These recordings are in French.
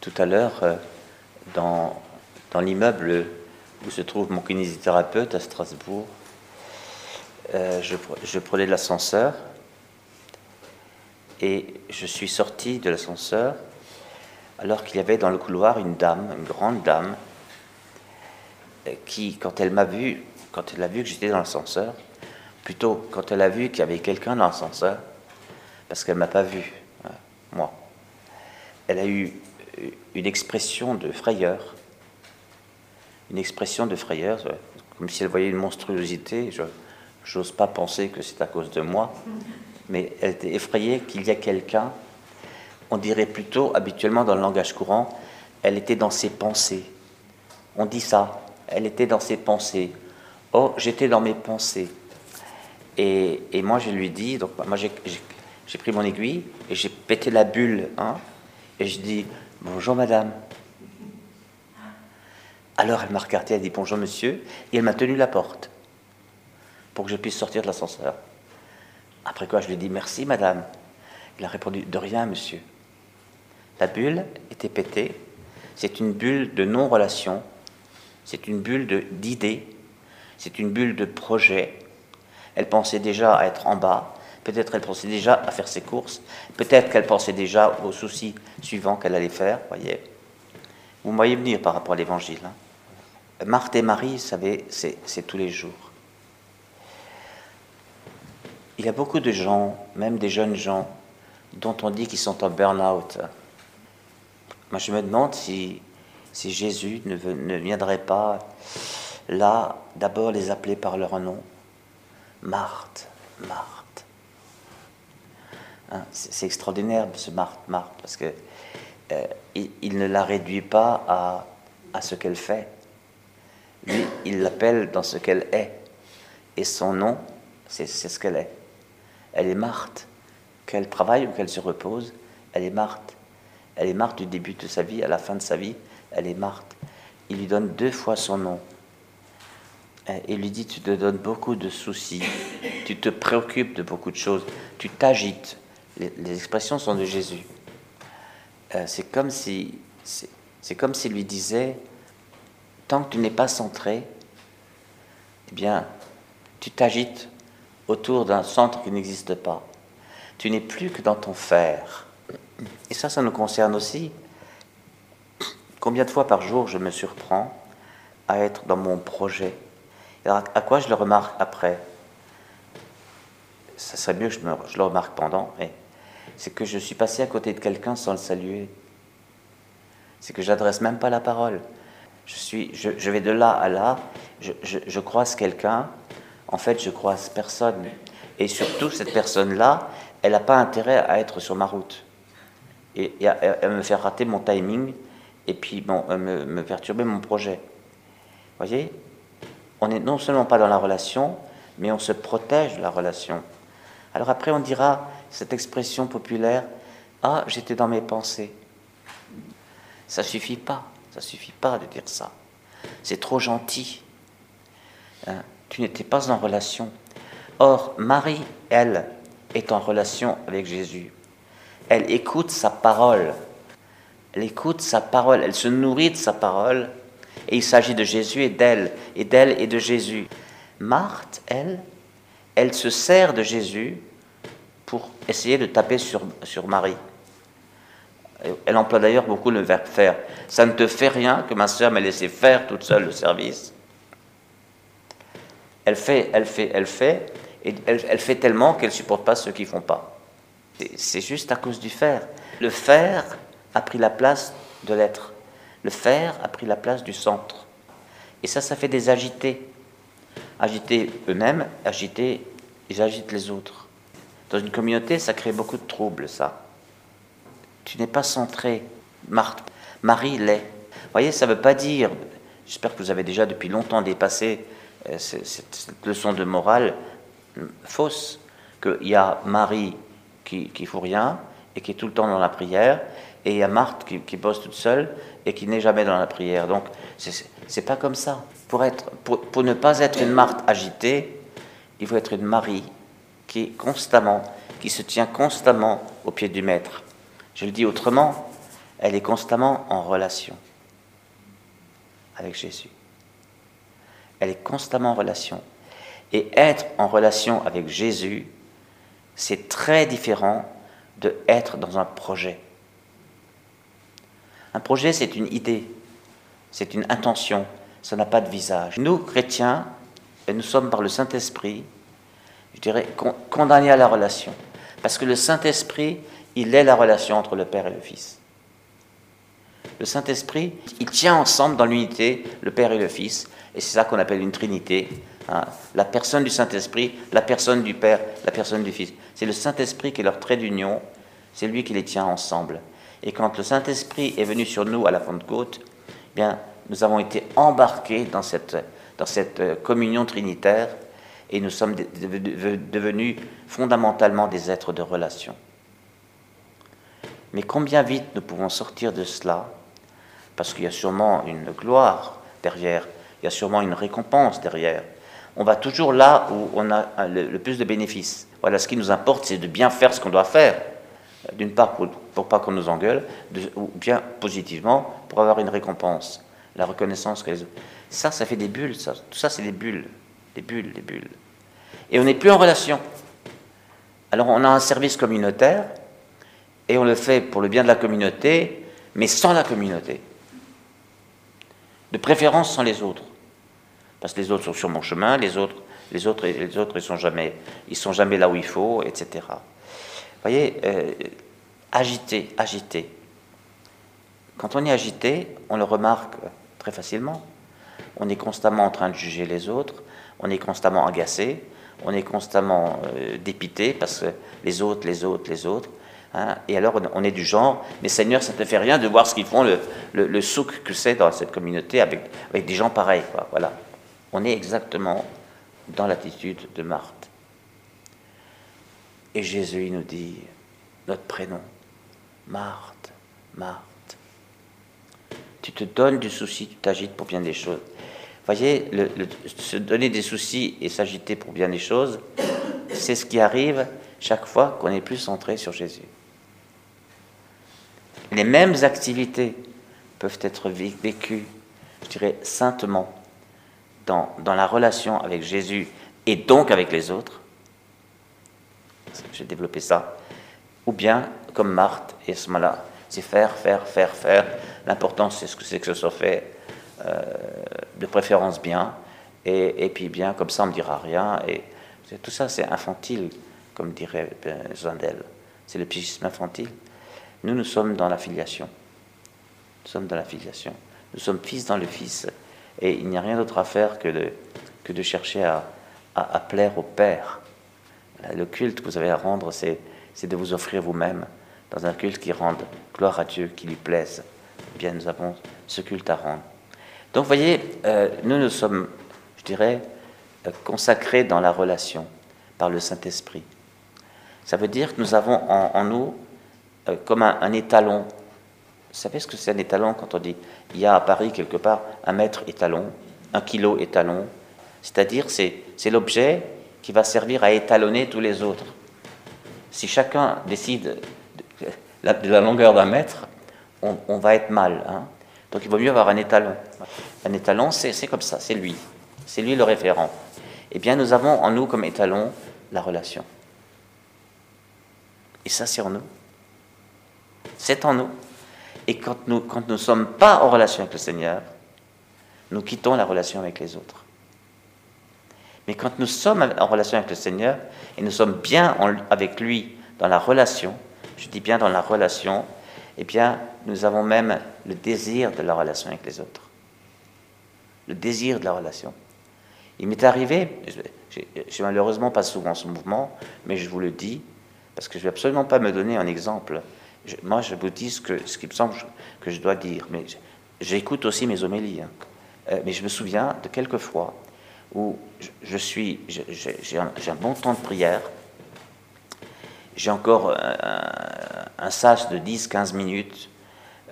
tout à l'heure, euh, dans, dans l'immeuble où se trouve mon kinésithérapeute à Strasbourg, euh, je, je prenais l'ascenseur et je suis sorti de l'ascenseur alors qu'il y avait dans le couloir une dame, une grande dame, euh, qui, quand elle m'a vu, quand elle a vu que j'étais dans l'ascenseur, plutôt quand elle a vu qu'il y avait quelqu'un dans l'ascenseur, parce qu'elle m'a pas vu, moi, elle a eu une expression de frayeur, une expression de frayeur, comme si elle voyait une monstruosité. Je n'ose pas penser que c'est à cause de moi, mais elle était effrayée qu'il y ait quelqu'un, on dirait plutôt habituellement dans le langage courant, elle était dans ses pensées. On dit ça, elle était dans ses pensées. Oh, j'étais dans mes pensées. Et, et, moi, je lui dis, donc moi j'ai pris mon aiguille et j'ai pété la bulle, hein, et je dis Bonjour madame. Alors elle m'a regardé, elle dit bonjour monsieur, et elle m'a tenu la porte pour que je puisse sortir de l'ascenseur. Après quoi je lui ai dit merci madame. Il a répondu de rien monsieur. La bulle était pétée. C'est une bulle de non-relation. C'est une bulle d'idées. C'est une bulle de projet. Elle pensait déjà à être en bas. Peut-être elle pensait déjà à faire ses courses. Peut-être qu'elle pensait déjà aux soucis suivants qu'elle allait faire. Voyez. Vous voyez venir par rapport à l'évangile. Hein. Marthe et Marie, savez, c'est tous les jours. Il y a beaucoup de gens, même des jeunes gens, dont on dit qu'ils sont en burn-out. Moi, je me demande si, si Jésus ne, ne viendrait pas là, d'abord les appeler par leur nom. Marthe, Marthe. Hein, c'est extraordinaire, ce Marthe, parce que euh, il, ne la réduit pas à, ce qu'elle fait. Lui, il l'appelle dans ce qu'elle est. Et son nom, c'est ce qu'elle est. Elle est Marthe. Qu'elle travaille ou qu'elle se repose, elle est Marthe. Elle est Marthe du début de sa vie à la fin de sa vie, elle est Marthe. Il lui donne deux fois son nom. Il lui dit, tu te donnes beaucoup de soucis, tu te préoccupes de beaucoup de choses, tu t'agites, les, expressions sont de Jésus. Euh, c'est comme si c'est comme s'il lui disait tant que tu n'es pas centré, eh bien, tu t'agites autour d'un centre qui n'existe pas. Tu n'es plus que dans ton faire. Et ça, ça nous concerne aussi. Combien de fois par jour je me surprends à être dans mon projet? Alors, À quoi je le remarque après? Ça serait mieux que je, je le remarque pendant, mais c'est que je suis passé à côté de quelqu'un sans le saluer. C'est que j'adresse même pas la parole. Je, suis, je, vais de là à là, je, je croise quelqu'un, en fait je croise personne. Et surtout, cette personne-là, elle n'a pas intérêt à être sur ma route. Et, elle me faire rater mon timing, et puis bon, me, me perturber mon projet. Vous voyez? On n'est non seulement pas dans la relation, mais on se protège de la relation. Alors après, on dira, cette expression populaire Ah, j'étais dans mes pensées. Ça suffit pas, ça suffit pas de dire ça. C'est trop gentil. Hein, tu n'étais pas en relation. Or, Marie, elle, est en relation avec Jésus. Elle écoute sa parole. Elle écoute sa parole, elle se nourrit de sa parole. Et il s'agit de Jésus et d'elle, et d'elle et de Jésus. Marthe, elle, elle se sert de Jésus pour essayer de taper sur, sur Marie. Elle emploie d'ailleurs beaucoup le verbe faire. Ça ne te fait rien que ma soeur m'ait laissé faire toute seule le service. Elle fait, elle fait, elle fait, et elle, elle fait tellement qu'elle ne supporte pas ceux qui ne font pas. C'est juste à cause du faire. Le faire a pris la place de l'être. Le faire a pris la place du centre. Et ça, ça fait des agités. Agiter eux-mêmes, agiter, ils agitent les autres. Dans une communauté, ça crée beaucoup de troubles, ça. Tu n'es pas centré. Marthe, Marie l'est. Vous voyez, ça ne veut pas dire, j'espère que vous avez déjà depuis longtemps dépassé euh, cette, leçon de morale euh, fausse, qu'il y a Marie qui ne fout rien et qui est tout le temps dans la prière, et il y a Marthe qui, bosse toute seule et qui n'est jamais dans la prière. Donc, c'est pas comme ça. Pour, être, pour ne pas être une Marthe agitée, il faut être une Marie qui est constamment, qui se tient constamment au pied du maître. Je le dis autrement, elle est constamment en relation avec Jésus. Elle est constamment en relation. Et être en relation avec Jésus, c'est très différent de être dans un projet. Un projet, c'est une idée, c'est une intention, ça n'a pas de visage. Nous, chrétiens, nous sommes par le Saint-Esprit, je dirais, condamnés à la relation. Parce que le Saint-Esprit, il est la relation entre le Père et le Fils. Le Saint-Esprit, il tient ensemble dans l'unité le Père et le Fils, et c'est ça qu'on appelle une Trinité. Hein. La personne du Saint-Esprit, la personne du Père, la personne du Fils. C'est le Saint-Esprit qui est leur trait d'union, c'est lui qui les tient ensemble. Et quand le Saint-Esprit est venu sur nous à la Pentecôte, eh bien, nous avons été embarqués dans cette, dans cette euh, communion trinitaire et nous sommes devenus fondamentalement des êtres de relation. Mais combien vite nous pouvons sortir de cela? Parce qu'il y a sûrement une gloire derrière, il y a sûrement une récompense derrière. On va toujours là où on a le, plus de bénéfices. Voilà, ce qui nous importe, c'est de bien faire ce qu'on doit faire. D'une part, pour, pour pas qu'on nous engueule, ou bien positivement, pour avoir une récompense, la reconnaissance. Ça, ça fait des bulles. Tout ça, c'est des bulles. Des bulles, des bulles. Et on n'est plus en relation. Alors, on a un service communautaire, et on le fait pour le bien de la communauté, mais sans la communauté. De préférence sans les autres. Parce que les autres sont sur mon chemin, les autres, les autres, les autres ils sont jamais, ils sont jamais là où il faut, etc. Vous voyez, euh, agité, agité. Quand on est agité, on le remarque très facilement. On est constamment en train de juger les autres, on est constamment agacé, on est constamment euh, dépité parce que les autres, les autres, les autres. Hein. et alors on est du genre, mais Seigneur, ça ne te fait rien de voir ce qu'ils font, le, le, souk que c'est dans cette communauté avec, des gens pareils. Voilà. On est exactement dans l'attitude de Marthe. Et Jésus il nous dit notre prénom, Marthe, Marthe. Tu te donnes du souci, tu t'agites pour bien des choses. Voyez, se donner des soucis et s'agiter pour bien des choses, c'est ce qui arrive chaque fois qu'on est plus centré sur Jésus. Les mêmes activités peuvent être vécues, je dirais, saintement dans, dans la relation avec Jésus et donc avec les autres. J'ai développé ça. Ou bien, comme Marthe, et ce moment-là, c'est faire, faire, faire, faire. L'important, c'est ce que c'est que ce soit fait euh, de préférence bien, et, et, puis bien, comme ça, on ne me dira rien. Et tout ça, c'est infantile, comme dirait Zandel. C'est le psychisme infantile. Nous, nous sommes dans la filiation. Nous sommes dans la filiation. Nous sommes fils dans le Fils. Et il n'y a rien d'autre à faire que de, que de chercher à, à, plaire au Père. Le culte que vous avez à rendre, c'est, c'est de vous offrir vous-même dans un culte qui rende gloire à Dieu, qui lui plaise. Bien, nous avons ce culte à rendre. Donc, vous voyez, euh, nous, nous sommes, je dirais, euh, consacrés dans la relation par le Saint-Esprit. Ça veut dire que nous avons en nous euh, comme un, étalon. Vous savez ce que c'est un étalon quand on dit il y a à Paris quelque part un mètre étalon, un kilo étalon C'est-à-dire c'est, l'objet qui va servir à étalonner tous les autres. Si chacun décide de la, longueur d'un mètre, on, va être mal. Hein. Donc il vaut mieux avoir un étalon. Un étalon, c'est, comme ça, c'est lui. C'est lui le référent. Eh bien, nous avons en nous comme étalon la relation. Et ça, c'est en nous. C'est en nous. Et quand nous quand ne sommes pas en relation avec le Seigneur, nous quittons la relation avec les autres. Mais quand nous sommes en relation avec le Seigneur et nous sommes bien avec lui dans la relation, je dis bien dans la relation, eh bien, nous avons même le désir de la relation avec les autres. Le désir de la relation. Il m'est arrivé, j'ai malheureusement pas souvent ce mouvement, mais je vous le dis, parce que je ne vais absolument pas me donner un exemple moi, je vous dis ce, que, ce qui me semble que je dois dire, mais j'écoute aussi mes homélies. Hein. Euh, mais je me souviens de quelques fois où je, suis, j'ai un, bon temps de prière, j'ai encore un, sas de 10-15 minutes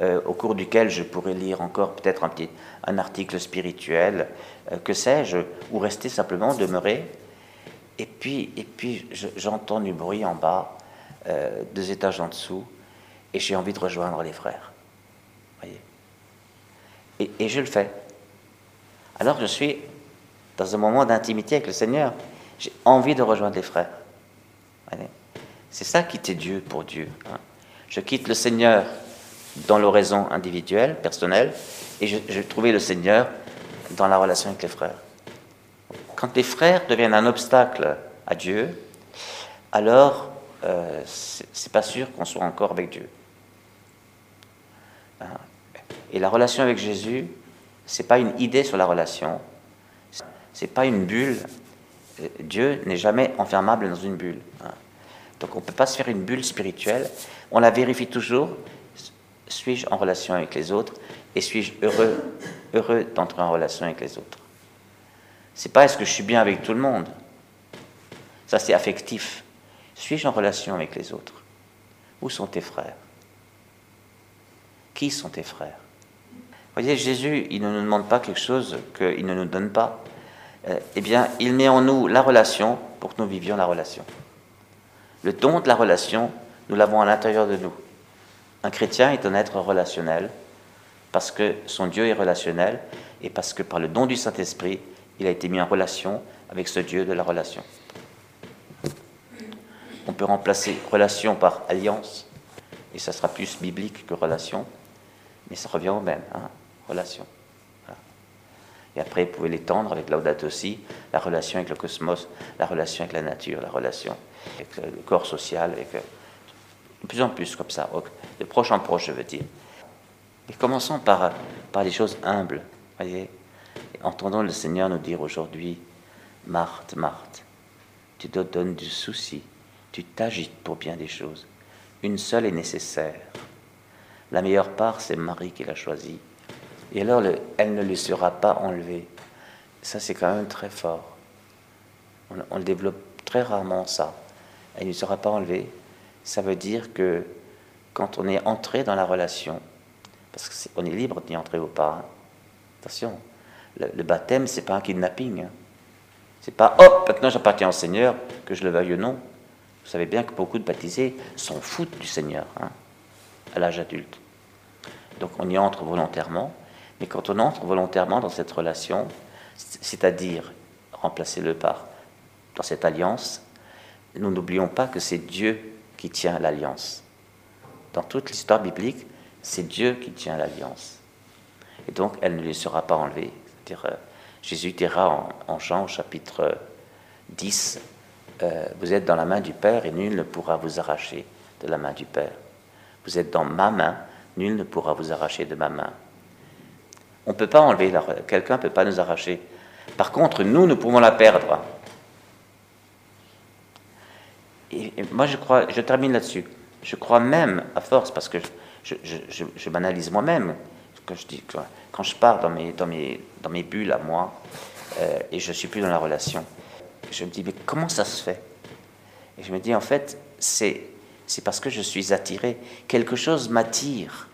euh, au cours duquel je pourrais lire encore peut-être un petit un article spirituel, euh, que sais-je, ou rester simplement demeurer. Et puis, et puis j'entends du bruit en bas, deux étages en dessous, et j'ai envie de rejoindre les frères. Et, je le fais. Alors je suis dans un moment d'intimité avec le Seigneur. J'ai envie de rejoindre les frères. C'est ça quitter Dieu pour Dieu. Hein. Je quitte le Seigneur dans l'oraison individuelle, personnelle, et je, je trouver le Seigneur dans la relation avec les frères. Quand les frères deviennent un obstacle à Dieu, alors euh, c'est pas sûr qu'on soit encore avec Dieu. Hein? Et la relation avec Jésus, c'est pas une idée sur la relation, c'est pas une bulle. Dieu n'est jamais enfermable dans une bulle. Donc on ne peut pas se faire une bulle spirituelle. On la vérifie toujours. Suis-je en relation avec les autres et suis-je heureux, heureux d'entrer en relation avec les autres? C'est pas est-ce que je suis bien avec tout le monde? Ça c'est affectif. Suis-je en relation avec les autres? Où sont tes frères? Qui sont tes frères? Vous voyez, Jésus, il ne nous demande pas quelque chose qu'il ne nous donne pas. Euh, eh bien, il met en nous la relation pour que nous vivions la relation. Le don de la relation, nous l'avons à l'intérieur de nous. Un chrétien est un être relationnel parce que son Dieu est relationnel et parce que par le don du Saint-Esprit, il a été mis en relation avec ce Dieu de la relation. On peut remplacer relation par alliance, et ça sera plus biblique que relation, mais ça revient au même, hein, relation. Et après, vous pouvez l'étendre avec Laudato aussi, la relation avec le cosmos, la relation avec la nature, la relation avec le corps social, avec euh, de plus en plus comme ça, de proche en proche, je veux dire. Et commençons par, par des choses humbles, voyez. Entendons le Seigneur nous dire aujourd'hui, Marthe, Marthe, tu te donnes du souci, tu t'agites pour bien des choses. Une seule est nécessaire. La meilleure part, c'est Marie qui l'a choisie. Et alors, elle ne lui sera pas enlevée. Ça, c'est quand même très fort. On, le développe très rarement, ça. Elle ne sera pas enlevée. Ça veut dire que quand on est entré dans la relation, parce qu'on est, libre d'y entrer ou pas, attention, le, le baptême, c'est pas un kidnapping. Hein. C'est pas, hop, maintenant j'appartiens au Seigneur, que je le veuille ou non. Vous savez bien que beaucoup de baptisés s'en foutent du Seigneur hein, à l'âge adulte. Donc on y entre volontairement, mais quand on entre volontairement dans cette relation, c'est-à-dire remplacer-le par dans cette alliance, nous n'oublions pas que c'est Dieu qui tient l'alliance. Dans toute l'histoire biblique, c'est Dieu qui tient l'alliance. Et donc, elle ne lui sera pas enlevée. C'est-à-dire, euh, Jésus dira en, Jean chapitre 10, euh, vous êtes dans la main du Père et nul ne pourra vous arracher de la main du Père. Vous êtes dans ma main, nul ne pourra vous arracher de ma main. On ne peut pas enlever, quelqu'un ne peut pas nous arracher. Par contre, nous, nous pouvons la perdre. Et, moi, je crois, je termine là-dessus. Je crois même, à force, parce que je, m'analyse moi-même, quand je, dis, quand je pars dans mes, dans mes, dans mes bulles à moi, euh, et je ne suis plus dans la relation, je me dis, mais comment ça se fait? Et je me dis, en fait, c'est, c'est parce que je suis attiré. Quelque chose m'attire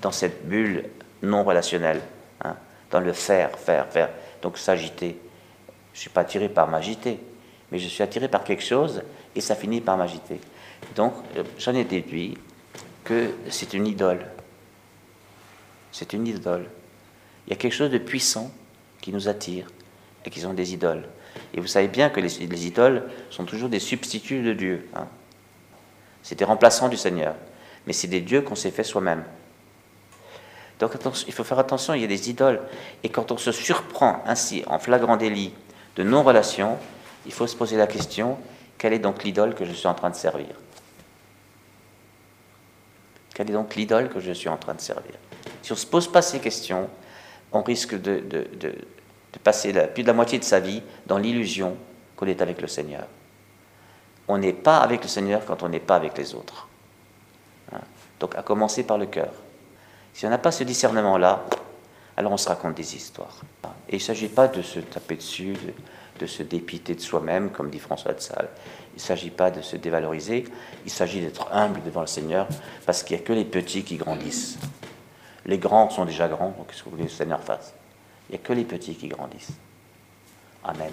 dans cette bulle non relationnelle, hein, dans le faire, faire, faire. Donc s'agiter. Je ne suis pas attiré par m'agiter, mais je suis attiré par quelque chose et ça finit par m'agiter. Donc euh, j'en ai déduit que c'est une idole. C'est une idole. Il y a quelque chose de puissant qui nous attire et qui sont des idoles. Et vous savez bien que les, idoles sont toujours des substituts de Dieu. Hein. C'est des remplaçants du Seigneur. Mais c'est des dieux qu'on s'est fait soi-même. Donc il faut faire attention, il y a des idoles. Et quand on se surprend ainsi en flagrant délit de non-relation, il faut se poser la question, quelle est donc l'idole que je suis en train de servir? Quelle est donc l'idole que je suis en train de servir? Si on ne se pose pas ces questions, on risque de, passer plus de la moitié de sa vie dans l'illusion qu'on est avec le Seigneur. On n'est pas avec le Seigneur quand on n'est pas avec les autres. Hein? Donc à commencer par le cœur. Si on n'a pas ce discernement-là, alors on se raconte des histoires. Et il ne s'agit pas de se taper dessus, de, se dépiter de soi-même, comme dit François de Sales. Il ne s'agit pas de se dévaloriser, il s'agit d'être humble devant le Seigneur, parce qu'il n'y a que les petits qui grandissent. Les grands sont déjà grands, donc qu'est-ce que vous voulez que le Seigneur fasse? Il n'y a que les petits qui grandissent. Amen.